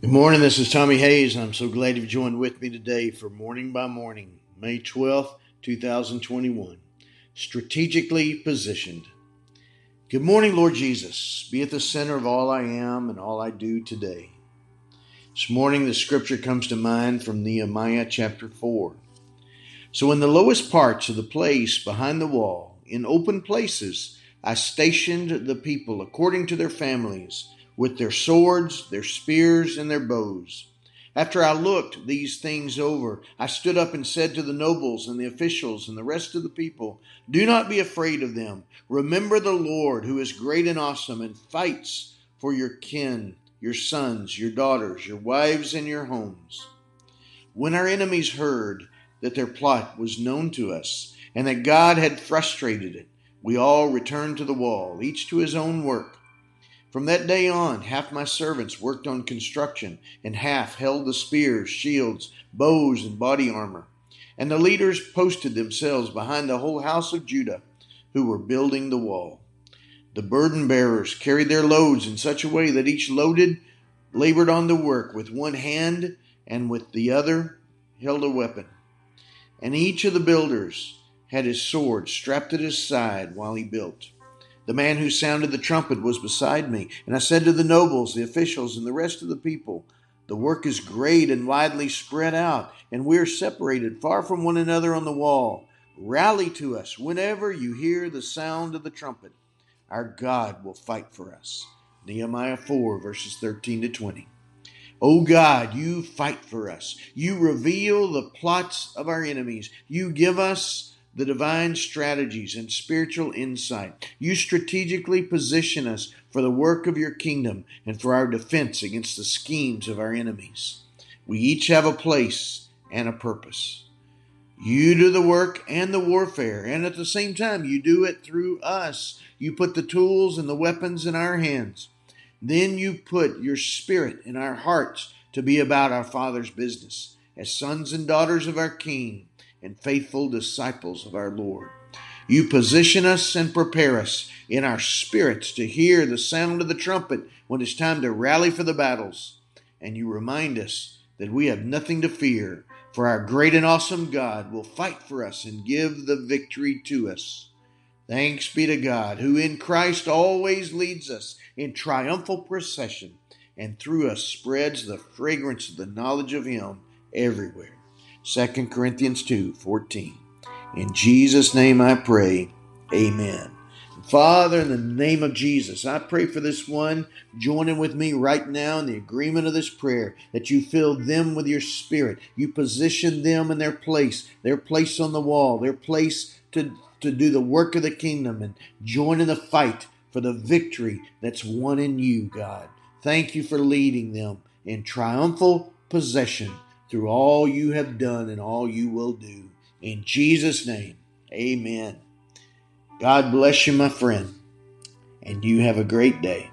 Good morning. This is Tommy Hayes. I'm so glad you've joined with me today for Morning by Morning, May 12th, 2021. Strategically positioned. Good morning, Lord Jesus. Be at the center of all I am and all I do today. This morning, the scripture comes to mind from Nehemiah chapter 4. So, in the lowest parts of the place behind the wall, in open places, I stationed the people according to their families with their swords, their spears, and their bows. After I looked these things over, I stood up and said to the nobles and the officials and the rest of the people, Do not be afraid of them. Remember the Lord, who is great and awesome, and fights for your kin, your sons, your daughters, your wives, and your homes. When our enemies heard that their plot was known to us, and that God had frustrated it, we all returned to the wall, each to his own work. From that day on, half my servants worked on construction, and half held the spears, shields, bows, and body armor. And the leaders posted themselves behind the whole house of Judah, who were building the wall. The burden bearers carried their loads in such a way that each loaded labored on the work with one hand, and with the other held a weapon. And each of the builders had his sword strapped at his side while he built. The man who sounded the trumpet was beside me, and I said to the nobles, the officials, and the rest of the people, The work is great and widely spread out, and we are separated far from one another on the wall. Rally to us whenever you hear the sound of the trumpet. Our God will fight for us. Nehemiah 4, verses 13 to 20. O God, you fight for us. You reveal the plots of our enemies. You give us the divine strategies and spiritual insight. You strategically position us for the work of your kingdom and for our defense against the schemes of our enemies. We each have a place and a purpose. You do the work and the warfare, and at the same time, you do it through us. You put the tools and the weapons in our hands. Then you put your spirit in our hearts to be about our Father's business as sons and daughters of our King and faithful disciples of our Lord. You position us and prepare us in our spirits to hear the sound of the trumpet when it's time to rally for the battles. And you remind us that we have nothing to fear, for our great and awesome God will fight for us and give the victory to us. Thanks be to God, who in Christ always leads us in triumphal procession and through us spreads the fragrance of the knowledge of Him everywhere. 2 Corinthians 2 14. In Jesus' name I pray, Amen. Father, in the name of Jesus, I pray for this one joining with me right now in the agreement of this prayer that you fill them with your spirit. You position them in their place, their place on the wall, their place to, to do the work of the kingdom and join in the fight for the victory that's won in you, God. Thank you for leading them in triumphal possession through all you have done and all you will do. In Jesus' name, amen. God bless you, my friend, and you have a great day.